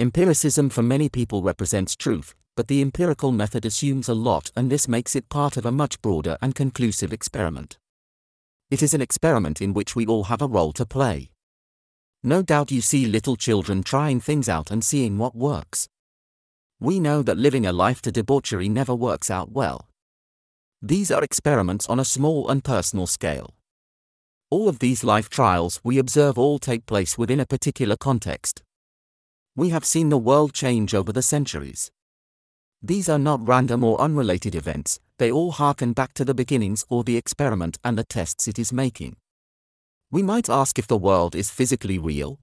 Empiricism for many people represents truth, but the empirical method assumes a lot and this makes it part of a much broader and conclusive experiment. It is an experiment in which we all have a role to play. No doubt you see little children trying things out and seeing what works. We know that living a life to debauchery never works out well. These are experiments on a small and personal scale. All of these life trials we observe all take place within a particular context. We have seen the world change over the centuries. These are not random or unrelated events, they all harken back to the beginnings or the experiment and the tests it is making. We might ask if the world is physically real.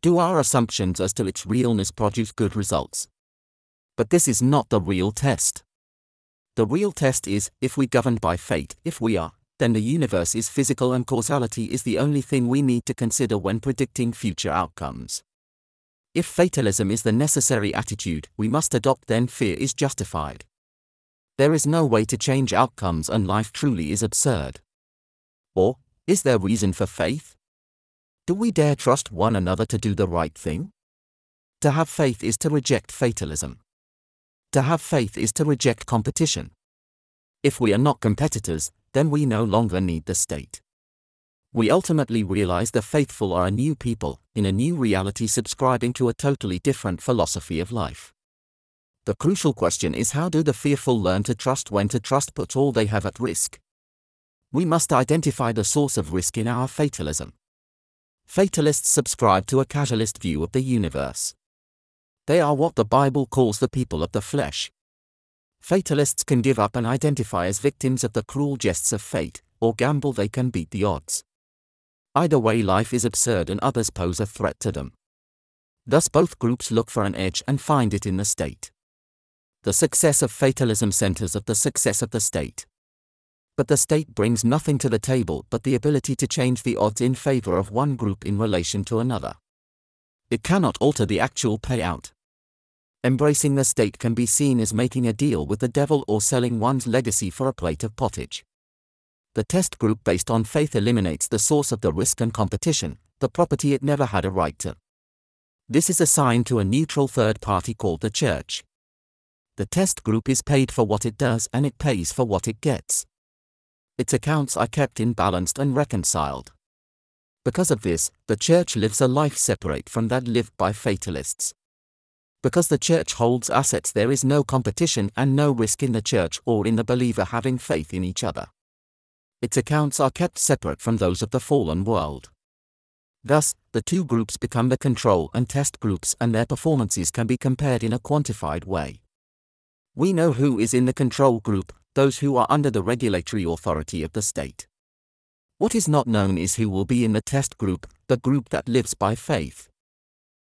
Do our assumptions as to its realness produce good results? But this is not the real test. The real test is, if we governed by fate, if we are, then the universe is physical and causality is the only thing we need to consider when predicting future outcomes. If fatalism is the necessary attitude we must adopt, then fear is justified. There is no way to change outcomes and life truly is absurd. Or, is there reason for faith? Do we dare trust one another to do the right thing? To have faith is to reject fatalism. To have faith is to reject competition. If we are not competitors, then we no longer need the state we ultimately realize the faithful are a new people, in a new reality subscribing to a totally different philosophy of life. The crucial question is how do the fearful learn to trust when to trust put all they have at risk? We must identify the source of risk in our fatalism. Fatalists subscribe to a causalist view of the universe. They are what the Bible calls the people of the flesh. Fatalists can give up and identify as victims of the cruel jests of fate, or gamble they can beat the odds. Either way, life is absurd and others pose a threat to them. Thus, both groups look for an edge and find it in the state. The success of fatalism centers at the success of the state. But the state brings nothing to the table but the ability to change the odds in favor of one group in relation to another. It cannot alter the actual payout. Embracing the state can be seen as making a deal with the devil or selling one's legacy for a plate of pottage. The test group based on faith eliminates the source of the risk and competition, the property it never had a right to. This is assigned to a neutral third party called the church. The test group is paid for what it does and it pays for what it gets. Its accounts are kept in balanced and reconciled. Because of this, the church lives a life separate from that lived by fatalists. Because the church holds assets, there is no competition and no risk in the church or in the believer having faith in each other its accounts are kept separate from those of the fallen world. Thus, the two groups become the control and test groups and their performances can be compared in a quantified way. We know who is in the control group, those who are under the regulatory authority of the state. What is not known is who will be in the test group, the group that lives by faith.